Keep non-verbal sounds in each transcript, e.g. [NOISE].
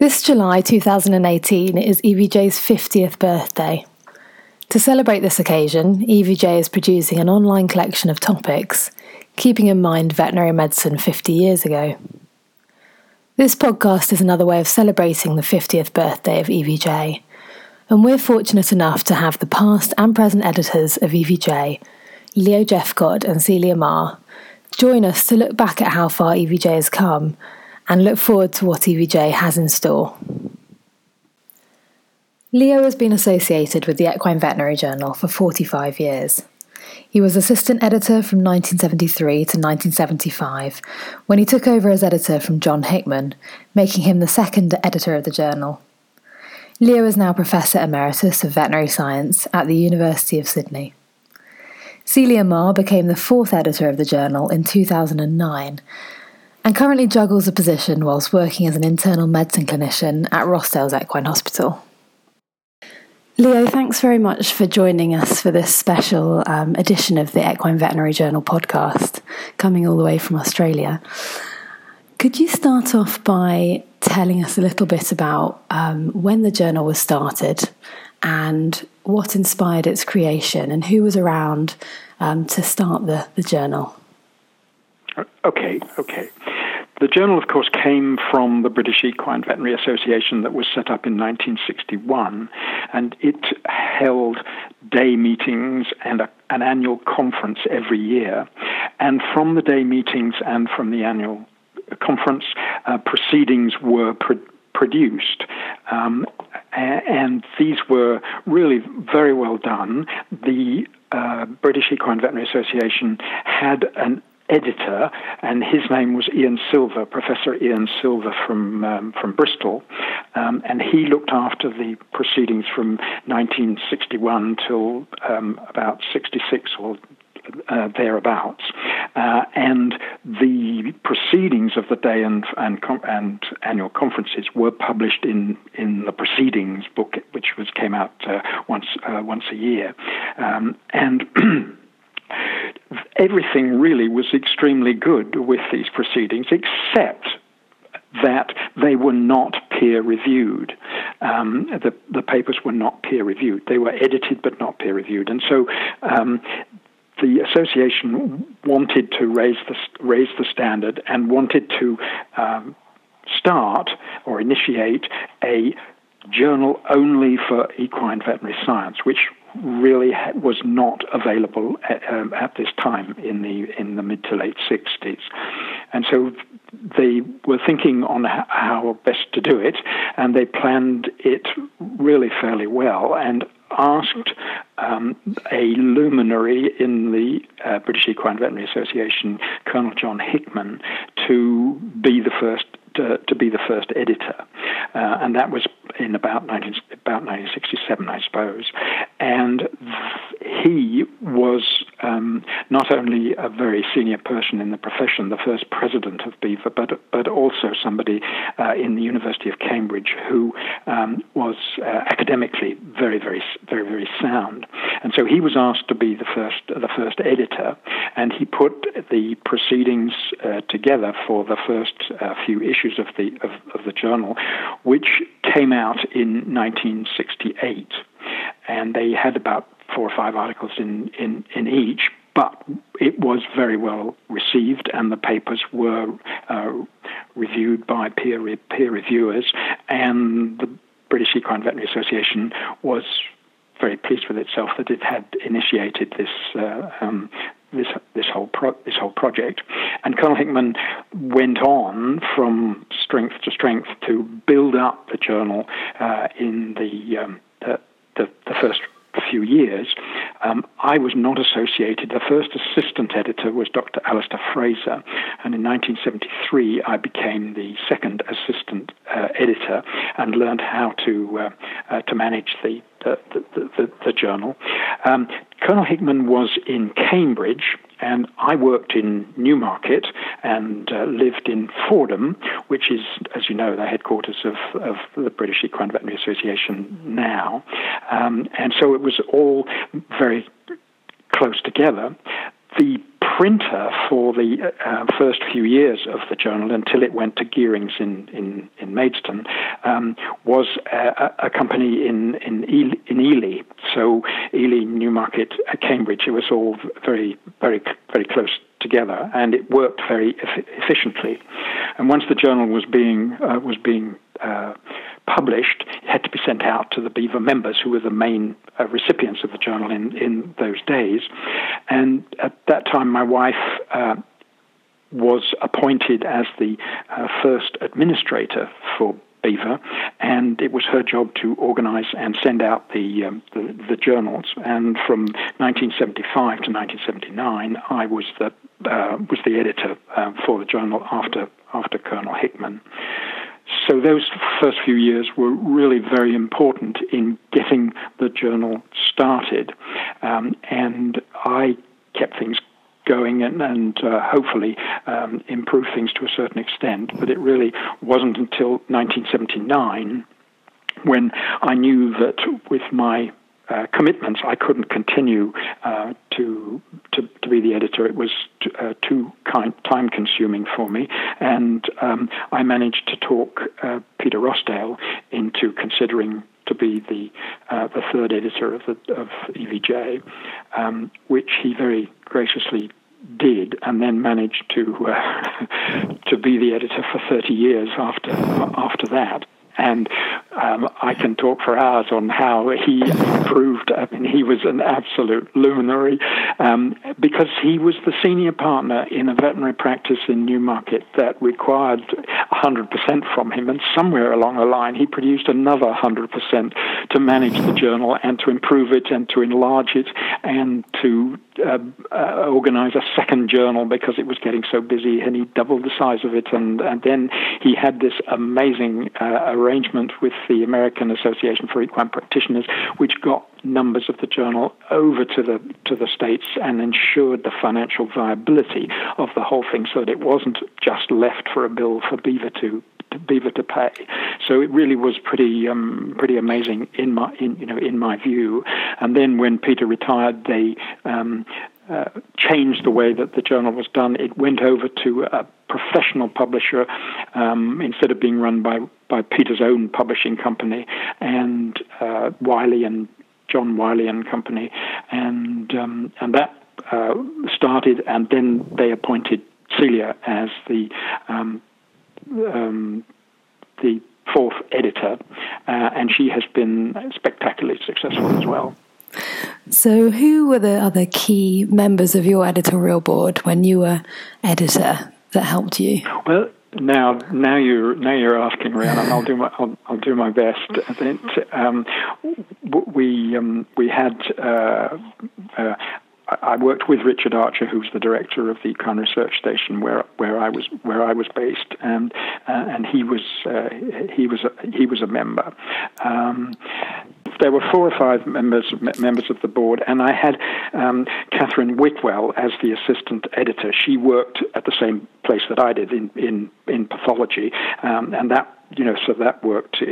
This July 2018 is EVJ's 50th birthday. To celebrate this occasion, EVJ is producing an online collection of topics, keeping in mind veterinary medicine 50 years ago. This podcast is another way of celebrating the 50th birthday of EVJ, and we're fortunate enough to have the past and present editors of EVJ, Leo Jeffcott and Celia Marr, join us to look back at how far EVJ has come and look forward to what EVJ has in store. Leo has been associated with the Equine Veterinary Journal for 45 years. He was assistant editor from 1973 to 1975, when he took over as editor from John Hickman, making him the second editor of the journal. Leo is now Professor Emeritus of Veterinary Science at the University of Sydney. Celia Marr became the fourth editor of the journal in 2009 and currently juggles a position whilst working as an internal medicine clinician at Rossdale's Equine Hospital. Leo, thanks very much for joining us for this special um, edition of the Equine Veterinary Journal podcast, coming all the way from Australia. Could you start off by telling us a little bit about um, when the journal was started and what inspired its creation and who was around um, to start the, the journal? Okay, okay. The journal, of course, came from the British Equine Veterinary Association that was set up in 1961, and it held day meetings and a, an annual conference every year. And from the day meetings and from the annual conference, uh, proceedings were pro- produced. Um, and these were really very well done. The uh, British Equine Veterinary Association had an editor, and his name was Ian Silver, Professor Ian Silver from um, from Bristol, um, and he looked after the proceedings from 1961 till um, about 66 or uh, thereabouts, uh, and the proceedings of the day and and, and, annual conferences were published in in the proceedings book, which was came out uh, once uh, once a year, um, and. [CLEARS THROAT] everything really was extremely good with these proceedings, except that they were not peer reviewed. Um, the, the papers were not peer reviewed. They were edited but not peer reviewed. And so um, the association wanted to raise the, raise the standard and wanted to um, start or initiate a journal only for equine veterinary science, which really was not available at, um, at, this time in the in the mid to late 60s, and so they were thinking on how best to do it, and they planned it really fairly well and asked um, a luminary in the uh, British Equine Veterinary Association, Colonel John Hickman, to be the first to, be the first editor, uh, and that was in about 19, about 1967, I suppose. And he was um, not only a very senior person in the profession, the first president of BEVA, but but also somebody uh, in the University of Cambridge who um, was uh, academically very, very, very, very sound. And so he was asked to be the first the first editor, and he put the proceedings uh, together for the first uh, few issues of the of, of the journal, which came out in 1968, and they had about four or five articles in, in, in each, but it was very well received, and the papers were uh, reviewed by peer, re- peer reviewers, and the British Equine Veterinary Association was very pleased with itself that it had initiated this uh, um, this this whole pro- this whole project. And Colonel Hickman went on from strength to strength to build up the journal uh, in the, um, the, the the first few years. Um, I was not associated. The first assistant editor was Dr. Alistair Fraser, and in 1973 I became the second assistant uh, editor and learned how to uh, uh, to manage the the, the, the, journal. Um, Colonel Hickman was in Cambridge, and I worked in Newmarket and uh, lived in Fordham, which is, as you know, the headquarters of, of the British Equine Veterinary Association now. Um, and so it was all very close together. The printer for the uh, first few years of the journal until it went to Gearing's in in, in Maidstone um, was a, a, company in in Ely, in Ely. So Ely, Newmarket, uh, Cambridge. It was all very very very close together, and it worked very efficiently. And once the journal was being uh, was being uh, published, it had to be sent out to the BEVA members, who were the main uh, recipients of the journal in, in those days. And at that time, my wife uh, was appointed as the uh, first administrator for BEVA, and it was her job to organize and send out the, um, the, the journals. And from 1975 to 1979, I was the uh, was the editor uh, for the journal after after Colonel Hickman. So those first few years were really very important in getting the journal started, um, and I kept things going and, and uh, hopefully um, things to a certain extent. But it really wasn't until 1979 when I knew that with my uh, commitments, I couldn't continue uh, to, to, to be the editor. It was t- uh, too kind, time consuming for me, and um, I managed to talk uh, Peter Rossdale into considering to be the uh, the third editor of the of EVJ, um, which he very graciously did, and then managed to [LAUGHS] to be the editor for 30 years after after that and um, I can talk for hours on how he improved. I mean, he was an absolute luminary um, because he was the senior partner in a veterinary practice in Newmarket that required 100% from him, and somewhere along the line, he produced another 100% to manage the journal and to improve it and to enlarge it and to uh, uh, organize a second journal because it was getting so busy, and he doubled the size of it. And, and then he had this amazing uh, arrangement with the American Association for Equine Practitioners, which got numbers of the journal over to the to the states and ensured the financial viability of the whole thing, so that it wasn't just left for a bill for BEVA to to BEVA to pay. So it really was pretty um, pretty amazing in my in you know in my view. And then when Peter retired, they um, uh, changed the way that the journal was done. It went over to a professional publisher um, instead of being run by by Peter's own publishing company and uh, Wiley and John Wiley and Company, and um, and that uh, started, and then they appointed Celia as the um, um, the fourth editor, uh, and she has been spectacularly successful as well. So, who were the other key members of your editorial board when you were editor that helped you? Well, now, now you're now you're asking around, and I'll do my I'll, I'll do my best. Um, we um, we had uh, uh, I worked with Richard Archer, who's the director of the Equine Research Station, where where I was where I was based, and uh, and he was uh, he was a, he was a member. Um, there were four or five members members of the board, and I had um, Catherine Whitwell as the assistant editor. She worked at the same place that I did in in in pathology, um, and that you know so that worked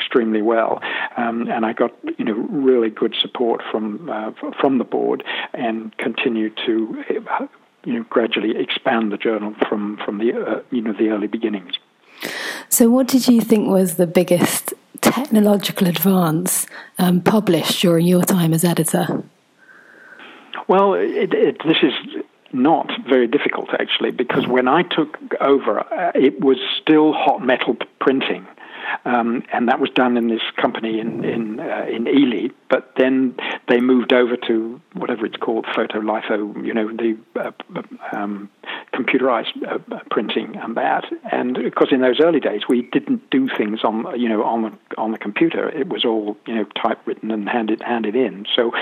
extremely well, um, and I got you know really good support from uh, from the board, and continued to you know gradually expand the journal from from the uh, you know the early beginnings. So, what did you think was the biggest technological advance um, published during your time as editor? Well, it, it, this is not very difficult actually, because when I took over, uh, it was still hot metal printing. Um, and that was done in this company in in uh, in Ely. But then they moved over to whatever it's called, photolitho, you know, the uh, um, computerized uh, printing and that. And because in those early days we didn't do things on you know on the on the computer, it was all you know typewritten and handed handed in. So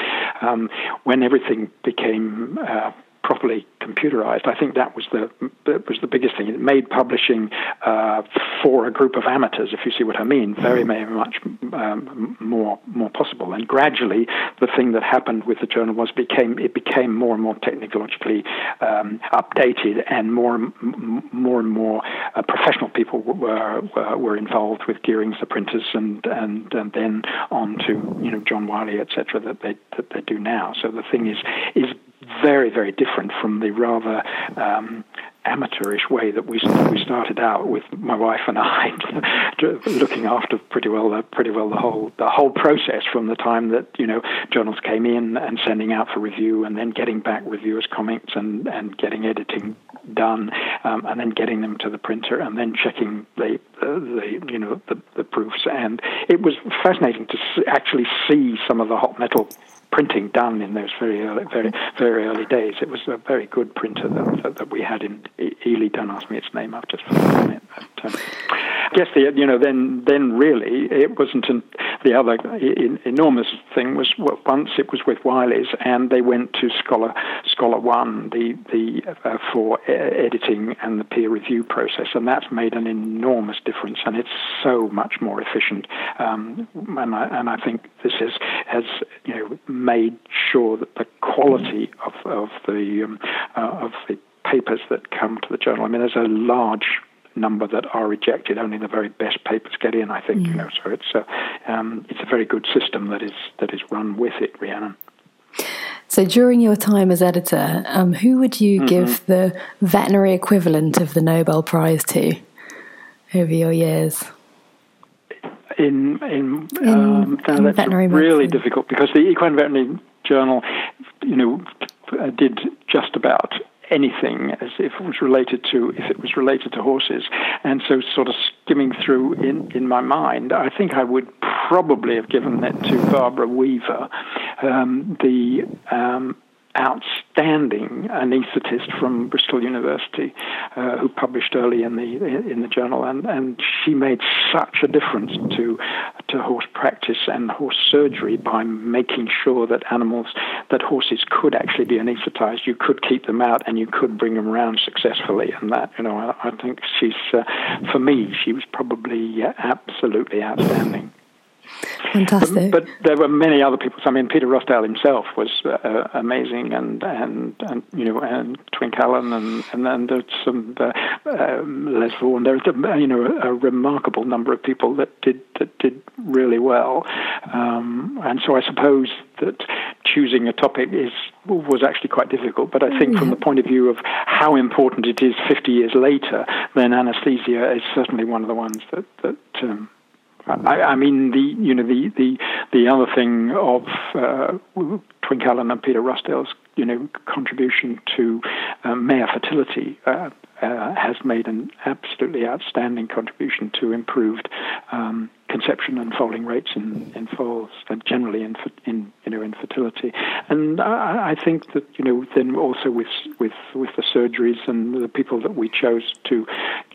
um, when everything became uh, properly computerized. I think that was the that was the biggest thing. It made publishing uh, for a group of amateurs, if you see what I mean, very very much um, more more possible. And gradually, the thing that happened with the journal was became it became more and more technologically um, updated, and more more and more uh, professional people were, were, were involved with Gearing's the printers, and and and then on to you know John Wiley, etc. That they that they do now. So the thing is is very, very different from the rather um, amateurish way that we we started out with my wife and I, [LAUGHS] looking after pretty well the, pretty well the whole the whole process from the time that you know journals came in and sending out for review, and then getting back reviewers' comments and and getting editing done, um, and then getting them to the printer, and then checking the the you know the, the proofs. And it was fascinating to actually see some of the hot metal printing done in those very early, very very early days. It was a very good printer that, that, that we had in Ely. Don't ask me its name. I've just forgotten it. But, um, I guess the you know then then really it wasn't an, the other in, enormous thing was once it was with Wiley's and they went to Scholar Scholar One the the uh, for editing and the peer review process and that's made an enormous difference and it's so much more efficient um, and I, and I think this is has you know made sure that the quality of, of the um, uh, of the papers that come to the journal. I mean, there's a large number that are rejected. Only the very best papers get in. I think mm. you know. So it's a um, it's a very good system that is that is run with it, Rhiannon. So during your time as editor, um, who would you mm-hmm. give the veterinary equivalent of the Nobel Prize to over your years? In in, in, um, in that's really medicine. difficult because the Equine Veterinary Journal, you know, did just about anything as if it was related to if it was related to horses and so sort of skimming through in in my mind i think i would probably have given that to barbara weaver um, the um, outstanding anaesthetist from Bristol University uh, who published early in the in the journal, and, and she made such a difference to to horse practice and horse surgery by making sure that animals that horses could actually be anaesthetized. You could keep them out, and you could bring them around successfully. And that you know, I, I think she's uh, for me, she was probably uh, absolutely outstanding. Fantastic. But, there were many other people. I mean, Peter Rossdale himself was uh, amazing, and, and and you know, and Twink Allen, and and then there's some uh, um, Les Vaughan. There's a, you know a, a, remarkable number of people that did that did really well, um, and so I suppose that choosing a topic is was actually quite difficult. But I think yeah. from the point of view of how important it is 50 years later, then anesthesia is certainly one of the ones that that. Um, I, I, mean, the you know the the the other thing of uh, Twink Allen and Peter Rossdale's you know contribution to mare fertility uh, uh, has made an absolutely outstanding contribution to improved um, conception and foaling rates in, in foals and generally in, in you know in fertility. And I, I, think that you know then also with with with the surgeries and the people that we chose to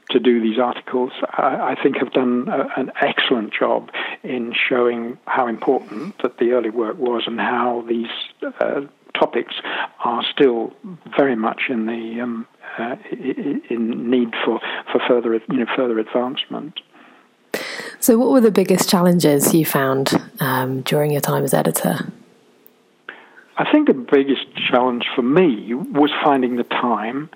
to do these articles, I, I think have done a, an excellent job in showing how important that the early work was and how these uh, topics are still very much in the um, uh, in need for, for further you know further advancement. So, what were the biggest challenges you found um, during your time as editor? I think the biggest challenge for me was finding the time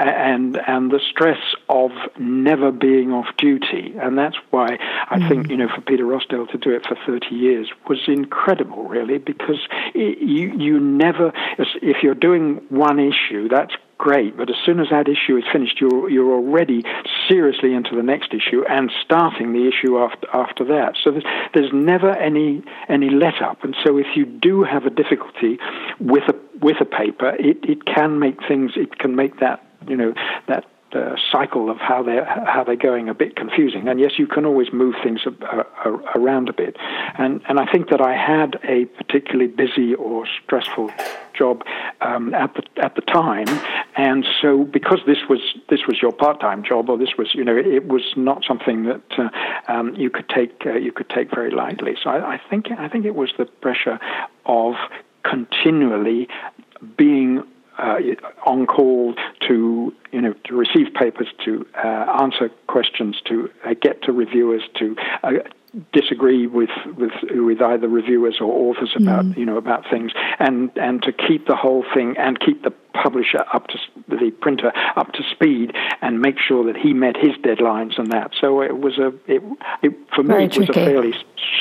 and and the stress of never being off duty, and that's why I mm. think you know for Peter Rossdale to do it for thirty years was incredible, really, because it, you you never if you're doing one issue, that's great. But as soon as that issue is finished, you're you're already seriously into the next issue and starting the issue after after that. So there's, there's never any any let up. And so if you do have a difficulty with a with a paper, it, it can make things it can make that you know that uh, cycle of how they're how they're going a bit confusing. And yes, you can always move things a, a, around a bit. And and I think that I had a particularly busy or stressful job um, at the at the time, and so because this was this was your part time job, or this was you know it, was not something that uh, um, you could take uh, you could take very lightly. So I, I think I think it was the pressure of continually being uh, on call to you know to receive papers, to uh, answer questions, to uh, get to reviewers, to uh, disagree with, with with either reviewers or authors about mm. you know about things, and and to keep the whole thing and keep the publisher up to the printer up to speed and make sure that he met his deadlines and that. So it was a it, it for me it was a fairly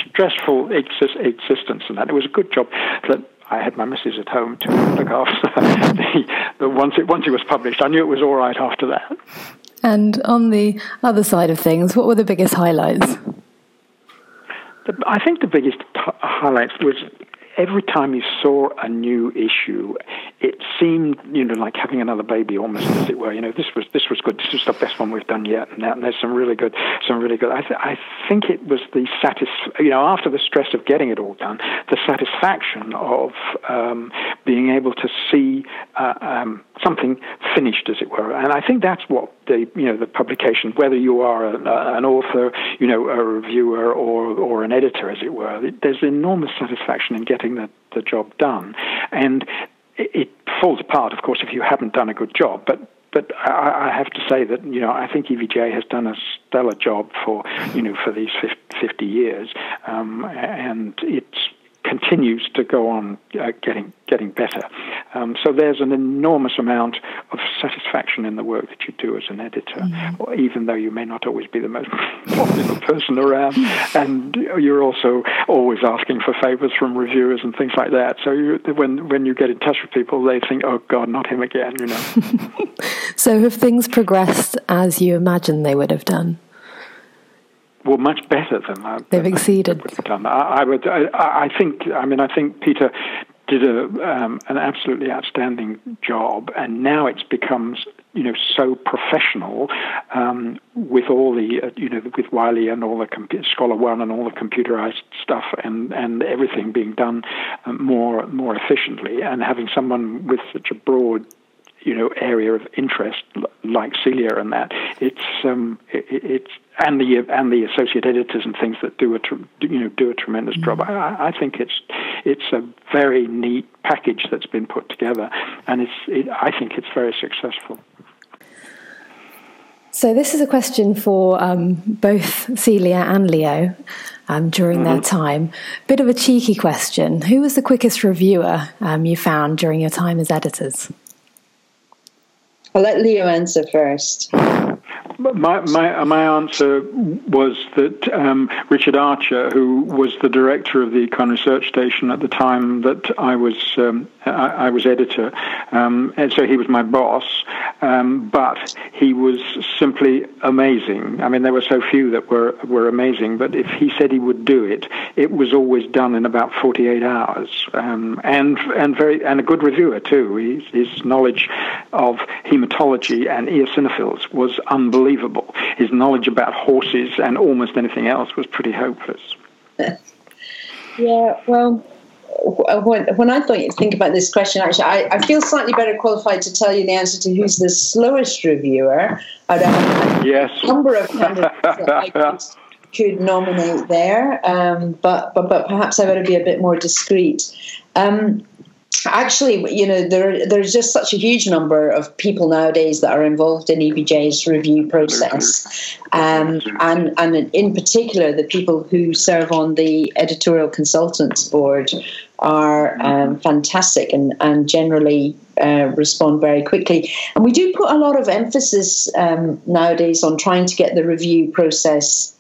stressful exis- existence and that it was a good job that I had my missus at home to look after [LAUGHS] the, the once it once it was published. I knew it was all right after that. And on the other side of things, what were the biggest highlights? I think the biggest highlights was every time you saw a new issue, it seemed, you know, like having another baby almost, as it were. You know, this was this was good. This was the best one we've done yet, and, there's some really good, some really good. I, th- I think it was the satis, you know, after the stress of getting it all done, the satisfaction of um, being able to see uh, um, something finished, as it were. And I think that's what the, you know, the publication, whether you are an author, you know, a reviewer or or an editor, as it were, there's enormous satisfaction in getting the, the job done. And it, it falls apart, of course, if you haven't done a good job. But but I, I, have to say that you know I think EVJ has done a stellar job for you know for these 50 years, um, and it's continues to go on uh, getting getting better. Um, so there's an enormous amount of satisfaction in the work that you do as an editor, mm-hmm. even though you may not always be the most [LAUGHS] popular person around, [LAUGHS] and you're also always asking for favors from reviewers and things like that. So you, when when you get in touch with people, they think, "Oh God, not him again," you know. [LAUGHS] so have things progressed as you imagined they would have done? Well, much better than that. They've exceeded. I, I, would. I, I, think. I mean, I think Peter did a, um, an absolutely outstanding job, and now it's become you know so professional um, with all the uh, you know with Wiley and all the Scholar One and all the computerized stuff and and everything being done um, more more efficiently, and having someone with such a broad you know area of interest like Celia and that it's um, it, it's and the and the associate editors and things that do a you know do a tremendous job. Mm-hmm. I, I think it's it's a very neat package that's been put together, and it's it, I think it's very successful. So this is a question for um, both Celia and Leo um, during mm-hmm. their time. Bit of a cheeky question: Who was the quickest reviewer um, you found during your time as editors? I'll let Leo answer first. My, my, my answer was that um, Richard Archer, who was the director of the Equine Research Station at the time that I was um, I, I, was editor, um, and so he was my boss. Um, but he was simply amazing. I mean, there were so few that were were amazing, but if he said he would do it, it was always done in about 48 hours, um, and and very and a good reviewer too. His, his knowledge of hematology and eosinophils was unbelievable unbelievable. His knowledge about horses and almost anything else was pretty hopeless. [LAUGHS] yeah, well, when, I thought, think about this question, actually, I, I, feel slightly better qualified to tell you the answer to who's the slowest reviewer out of yes. a number of candidates [LAUGHS] that I could, could nominate there. Um, but, but, but perhaps I better be a bit more discreet. Um, actually, you know, there there's just such a huge number of people nowadays that are involved in EVJ's review process, um, and and in particular, the people who serve on the editorial consultants board are um, fantastic and and generally uh, respond very quickly. And we do put a lot of emphasis um, nowadays on trying to get the review process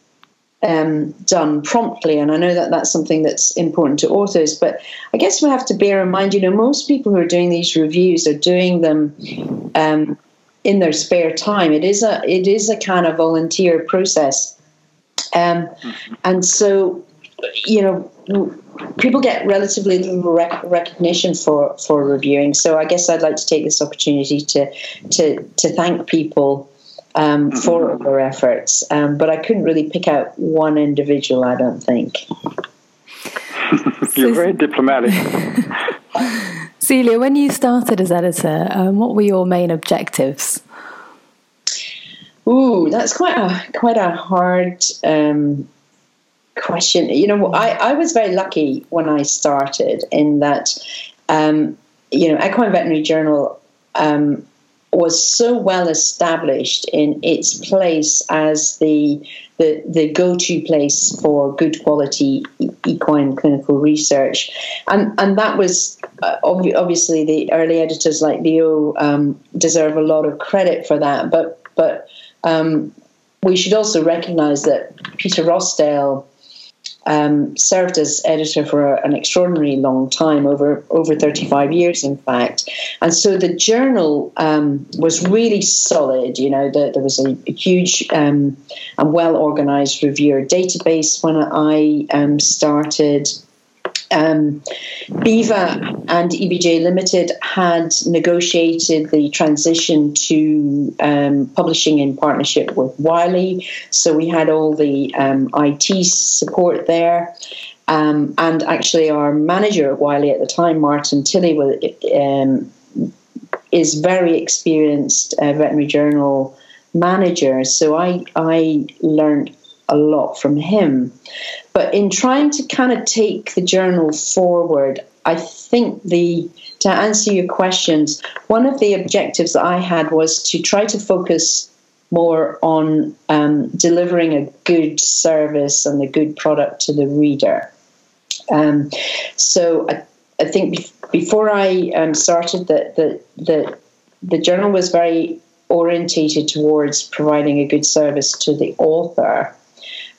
um, done promptly. And I know that that's something that's important to authors. But I guess we have to bear in mind, you know, most people who are doing these reviews are doing them um, in their spare time. It is a it is a kind of volunteer process, um, and so you know. People get relatively little rec- recognition for, for reviewing, so I guess I'd like to take this opportunity to to to thank people um, for our efforts. Um, but I couldn't really pick out one individual, I don't think. You're very diplomatic. [LAUGHS] Celia, when you started as editor, um, what were your main objectives? Ooh, that's quite a quite a hard um, question. You know, I, I was very lucky when I started in that, um, you know, Equine Veterinary Journal um, was so well established in its place as the the, the go-to place for good quality equine clinical research, and and that was uh, ob- obviously the early editors like Leo um, deserve a lot of credit for that. But but um, we should also recognise that Peter Rossdale um, served as editor for an extraordinarily long time, over over 35 years, in fact. And so the journal um, was really solid. You know, the, there was a, a huge um, and well organized reviewer database when I um, started. Um, and EVJ Limited had negotiated the transition to um, publishing in partnership with Wiley. So we had all the um, IT support there. Um, and actually, our manager at Wiley at the time, Martin Tilley, um, is very experienced uh, veterinary journal manager. So I, I learned a lot from him. But in trying to kind of take the journal forward, I think the to answer your questions, one of the objectives that I had was to try to focus more on um, delivering a good service and a good product to the reader. Um, so I, I think before I um, started, that the, the the journal was very orientated towards providing a good service to the author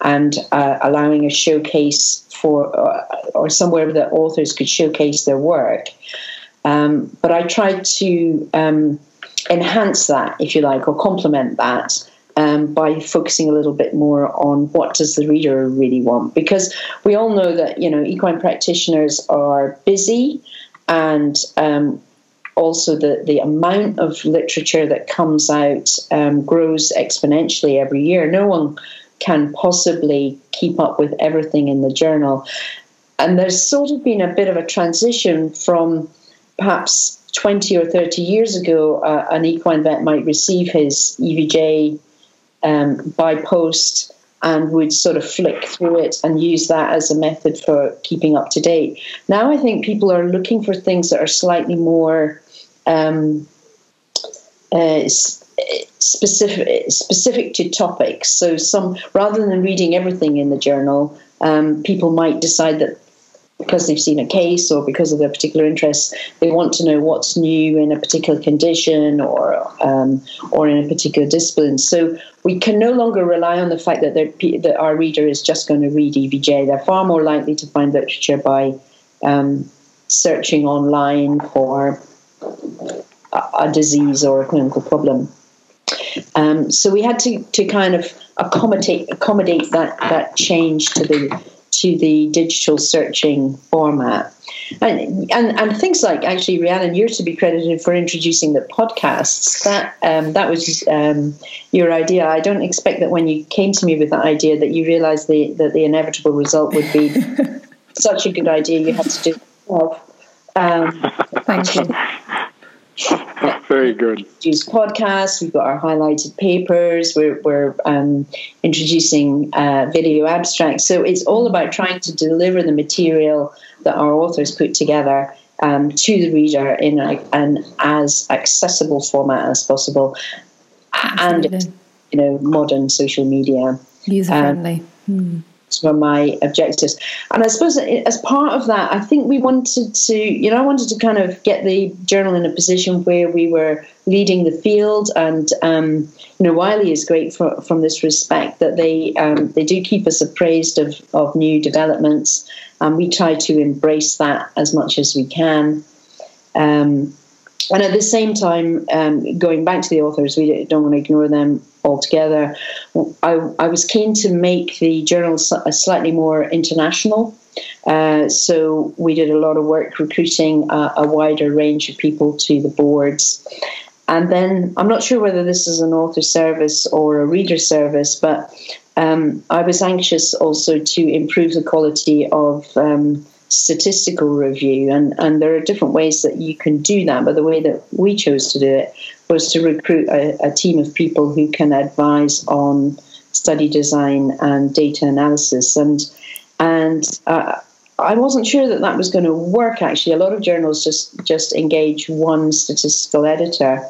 and uh, allowing a showcase for uh, or somewhere that authors could showcase their work. Um, but I tried to um, enhance that, if you like, or complement that. Um, by focusing a little bit more on what does the reader really want, because we all know that you know equine practitioners are busy, and um, also the, the amount of literature that comes out um, grows exponentially every year. No one can possibly keep up with everything in the journal. And there's sort of been a bit of a transition from perhaps 20 or 30 years ago, uh, an equine vet might receive his EVJ um, by post and would sort of flick through it and use that as a method for keeping up to date. Now I think people are looking for things that are slightly more um, uh, specific specific to topics. So some rather than reading everything in the journal, um, people might decide that because they've seen a case or because of their particular interests, they want to know what's new in a particular condition or um, or in a particular discipline. So we can no longer rely on the fact that that our reader is just going to read EVJ. They're far more likely to find literature by um, searching online for a, a disease or a clinical problem. Um, so we had to, to kind of accommodate accommodate that that change to the to the digital searching format. And, and, and things like actually Rhiannon, you're to be credited for introducing the podcasts. That um, that was um, your idea. I don't expect that when you came to me with that idea that you realised the, that the inevitable result would be [LAUGHS] such a good idea you had to do it Um, Thank you. [LAUGHS] Very good. Use podcasts. We've got our highlighted papers. We're, we're um, introducing uh, video abstracts. So it's all about trying to deliver the material that our authors put together um, to the reader in a, an as accessible format as possible, Absolutely. and you know modern social media user friendly. Um, hmm were my objectives. And I suppose as part of that, I think we wanted to, you know, I wanted to kind of get the journal in a position where we were leading the field. And, um, you know, Wiley is great for, from this respect that they um, they do keep us appraised of, of new developments. And we try to embrace that as much as we can. Um, and at the same time, um, going back to the authors, we don't want to ignore them altogether. I, I was keen to make the journal slightly more international. Uh, so we did a lot of work recruiting a, a wider range of people to the boards. And then I'm not sure whether this is an author service or a reader service, but um, I was anxious also to improve the quality of um, statistical review. And, and there are different ways that you can do that, but the way that we chose to do it was to recruit a, a team of people who can advise on study design and data analysis. And, and uh, I wasn't sure that that was going to work. Actually, a lot of journals just just engage one statistical editor,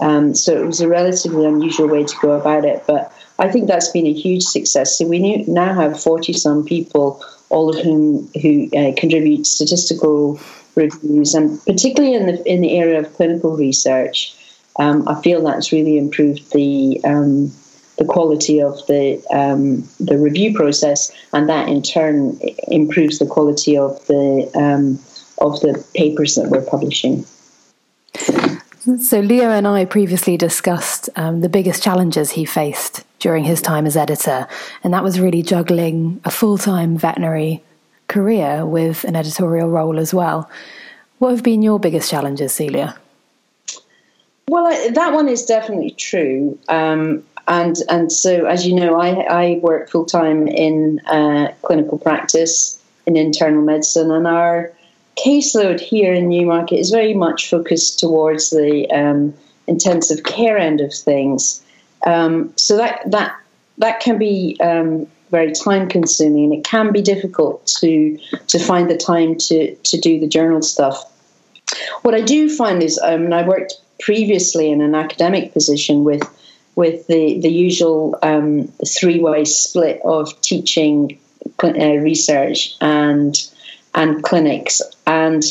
um, so it was a relatively unusual way to go about it. But I think that's been a huge success. So we now have forty some people all of whom who uh, contribute statistical reviews, and particularly in the in the area of clinical research, um, I feel that's really improved the um, the quality of the um, the review process, and that in turn improves the quality of the um, of the papers that we're publishing. So Leo and I previously discussed um, the biggest challenges he faced during his time as editor, and that was really juggling a full time veterinary career with an editorial role as well. What have been your biggest challenges, Celia? Well, I, that one is definitely true. Um, and and so, as you know, I, I work full time in uh, clinical practice in internal medicine, and our caseload here in Newmarket is very much focused towards the um, intensive care end of things. Um, so that that that can be um, very time consuming, and it can be difficult to to find the time to to do the journal stuff. What I do find is, um, I worked previously in an academic position with with the the usual um, three way split of teaching, uh, research, and and clinics. And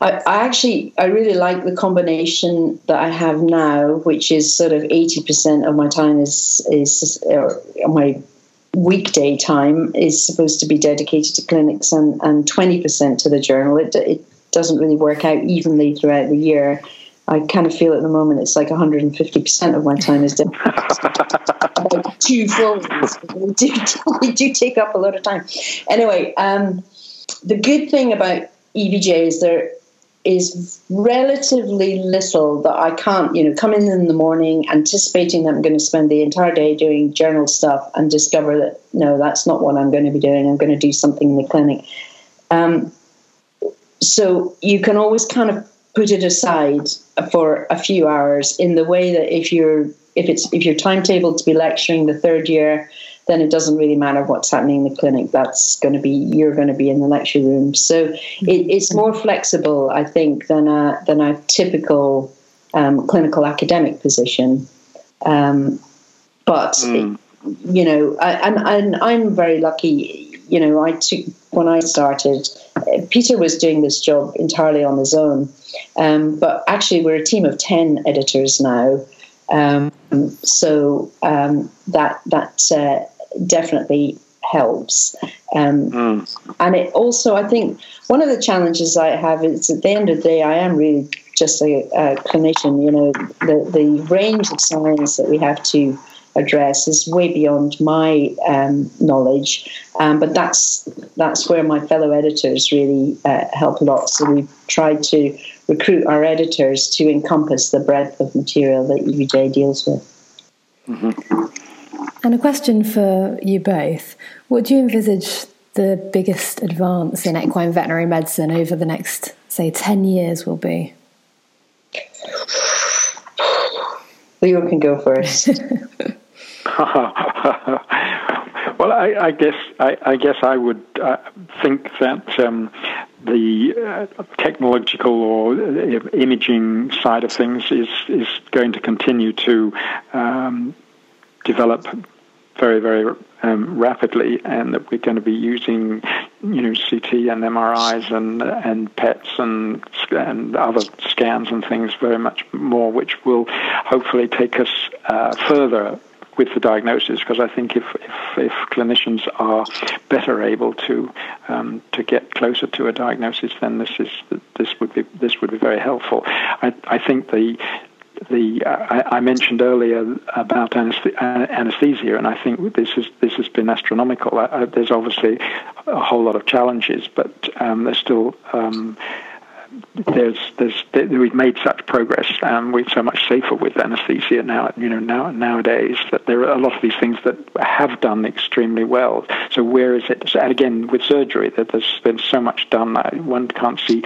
I, I, actually I really like the combination that I have now, which is sort of eighty percent of my time is is my weekday time is supposed to be dedicated to clinics and and twenty percent to the journal. It it doesn't really work out evenly throughout the year. I kind of feel at the moment it's like 150% of my time is dedicated about [LAUGHS] two we do, [LAUGHS] we do take up a lot of time. Anyway, um, the good thing about EVJ is there is relatively little that I can't, you know, come in in the morning anticipating that I'm going to spend the entire day doing journal stuff and discover that no, that's not what I'm going to be doing. I'm going to do something in the clinic. Um, so you can always kind of put it aside for a few hours in the way that if you're if it's if you're timetabled to be lecturing the third year then it doesn't really matter what's happening in the clinic. That's going to be you're going to be in the lecture room. So it, it's more flexible, I think, than a than a typical um, clinical academic position. Um, but mm. it, you know, I, and, and I'm very lucky. You know, I took when I started. Peter was doing this job entirely on his own, um, but actually we're a team of ten editors now. Um, so um, that that uh, definitely helps. Um, mm. And it also, I think, one of the challenges I have is at the end of the day, I am really just a, a clinician. You know, the the range of science that we have to address is way beyond my um, knowledge. Um, but that's that's where my fellow editors really uh, help a lot. So we've tried to recruit our editors to encompass the breadth of material that EVJ deals with. Mm-hmm. And a question for you both. What do you envisage the biggest advance in equine veterinary medicine over the next, say, 10 years will be? Leo can go first. [LAUGHS] [LAUGHS] well, I, I, guess I, I, guess I would uh, think that um, the uh, technological or uh, imaging side of things is is going to continue to um, develop very, very um, rapidly, and that we're going to be using, you know, CT and MRIs and and PETs and and other scans and things very much more, which will hopefully take us uh, further with the diagnosis. Because I think if, if, if clinicians are better able to um, to get closer to a diagnosis, then this is this would be this would be very helpful. I, I think the the uh, I, I, mentioned earlier about anesthesia, and I think this is this has been astronomical. Uh, there's obviously a whole lot of challenges, but um, there's still um, there's there's there, we've made such progress, and we're so much safer with anesthesia now. You know now nowadays that there are a lot of these things that have done extremely well. So where is it? and again with surgery, that there's been so much done. That one can't see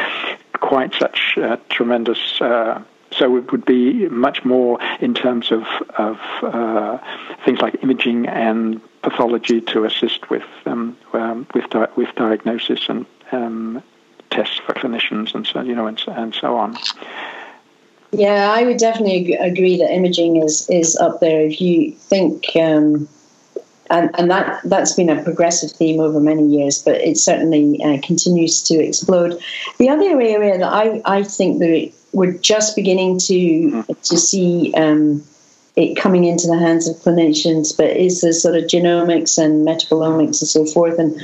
quite such uh, tremendous. Uh, so it would be much more in terms of, of uh, things like imaging and pathology to assist with um, um, with di- with diagnosis and um, tests for clinicians and so you know and, and so on. Yeah, I would definitely agree that imaging is is up there. If you think, um, and and that that's been a progressive theme over many years, but it certainly uh, continues to explode. The other area that I I think that we're just beginning to to see um, it coming into the hands of clinicians, but is the sort of genomics and metabolomics and so forth. And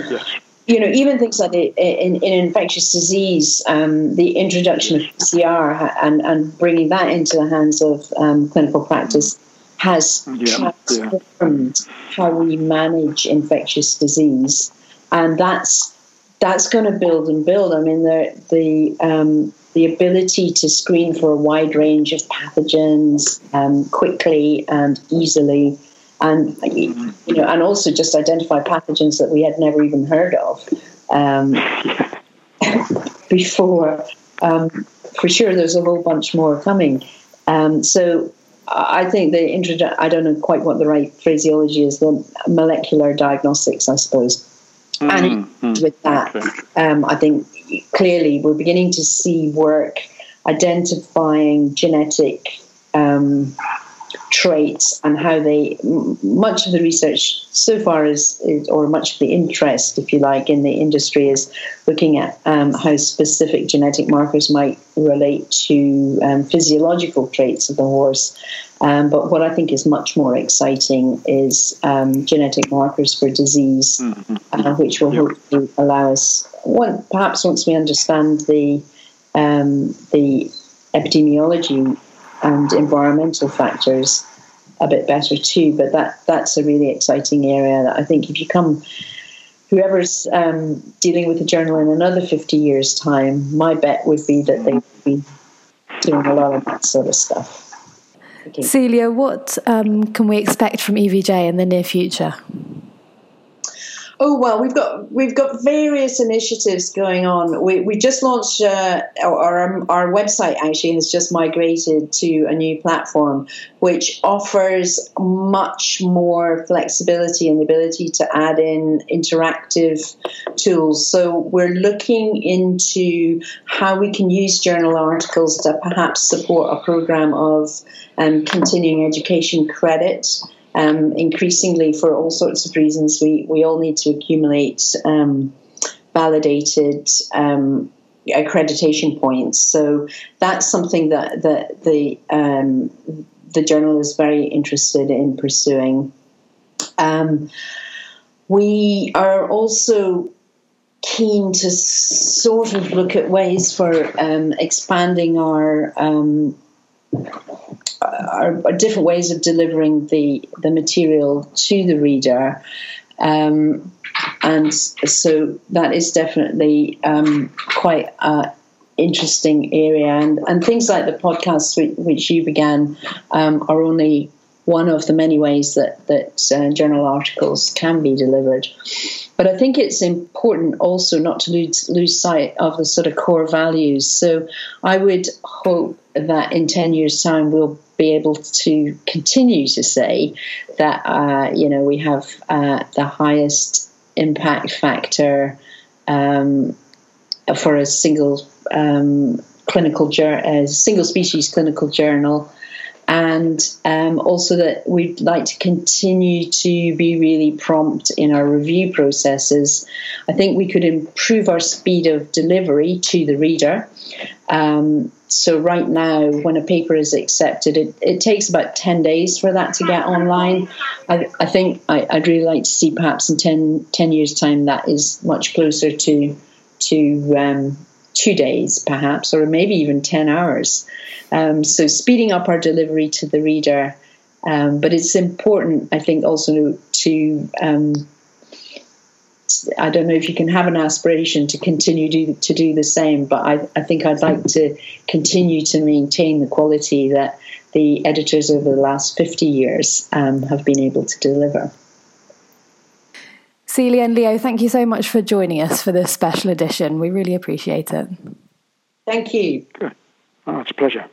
you know, even things like the, in, in infectious disease, um, the introduction of PCR and, and bringing that into the hands of um, clinical practice has yeah. transformed yeah. how we manage infectious disease, and that's that's going to build and build. I mean, the the um, the ability to screen for a wide range of pathogens um, quickly and easily, and you know, and also just identify pathogens that we had never even heard of um, [LAUGHS] before. Um, for sure, there's a whole bunch more coming. Um, so I think the introdu- I don't know quite what the right phraseology is. The molecular diagnostics, I suppose. Mm-hmm. And with that, okay. um, I think clearly we're beginning to see work identifying genetic um, traits and how they much of the research so far is, is, or much of the interest if you like in the industry is looking at um, how specific genetic markers might relate to um, physiological traits of the horse. Um, but what I think is much more exciting is um, genetic markers for disease, mm-hmm. uh, which will hopefully allow us, one, perhaps once we understand the um, the epidemiology and environmental factors a bit better too. But that that's a really exciting area that I think if you come, whoever's um, dealing with the journal in another fifty years' time, my bet would be that they would be doing a lot of that sort of stuff. Okay. Celia, what um, can we expect from EVJ in the near future? Oh well, we've got we've got various initiatives going on. We, we just launched uh, our our website actually has just migrated to a new platform which offers much more flexibility and the ability to add in interactive tools. So we're looking into how we can use journal articles to perhaps support a program of um, continuing education credit. Um, increasingly, for all sorts of reasons, we, we all need to accumulate um, validated um, accreditation points. So that's something that, that the um, the journal is very interested in pursuing. Um, we are also keen to sort of look at ways for um, expanding our are, are, different ways of delivering the the material to the reader. Um, and so that is definitely um, quite an interesting area. And, and things like the podcasts which, which you began um, are only one of the many ways that, that uh, journal articles can be delivered. But I think it's important also not to lose, lose sight of the sort of core values. So I would hope that in 10 years' time we'll be able to continue to say that, uh, you know, we have uh, the highest impact factor um, for a single um, clinical journal, a single species clinical journal and um, also that we'd like to continue to be really prompt in our review processes. I think we could improve our speed of delivery to the reader. Um, so, right now, when a paper is accepted, it, it takes about 10 days for that to get online. I, I think I, would really like to see perhaps in 10, 10, years' time that is much closer to, to um, two days, perhaps, or maybe even 10 hours. Um, so speeding up our delivery to the reader. Um, but it's important, I think, also to. Um, I don't know if you can have an aspiration to continue do, to do the same, but I, I think I'd like to continue to maintain the quality that the editors over the last 50 years um, have been able to deliver. Celia and Leo, thank you so much for joining us for this special edition. We really appreciate it. Thank you. Good. Oh, it's a pleasure.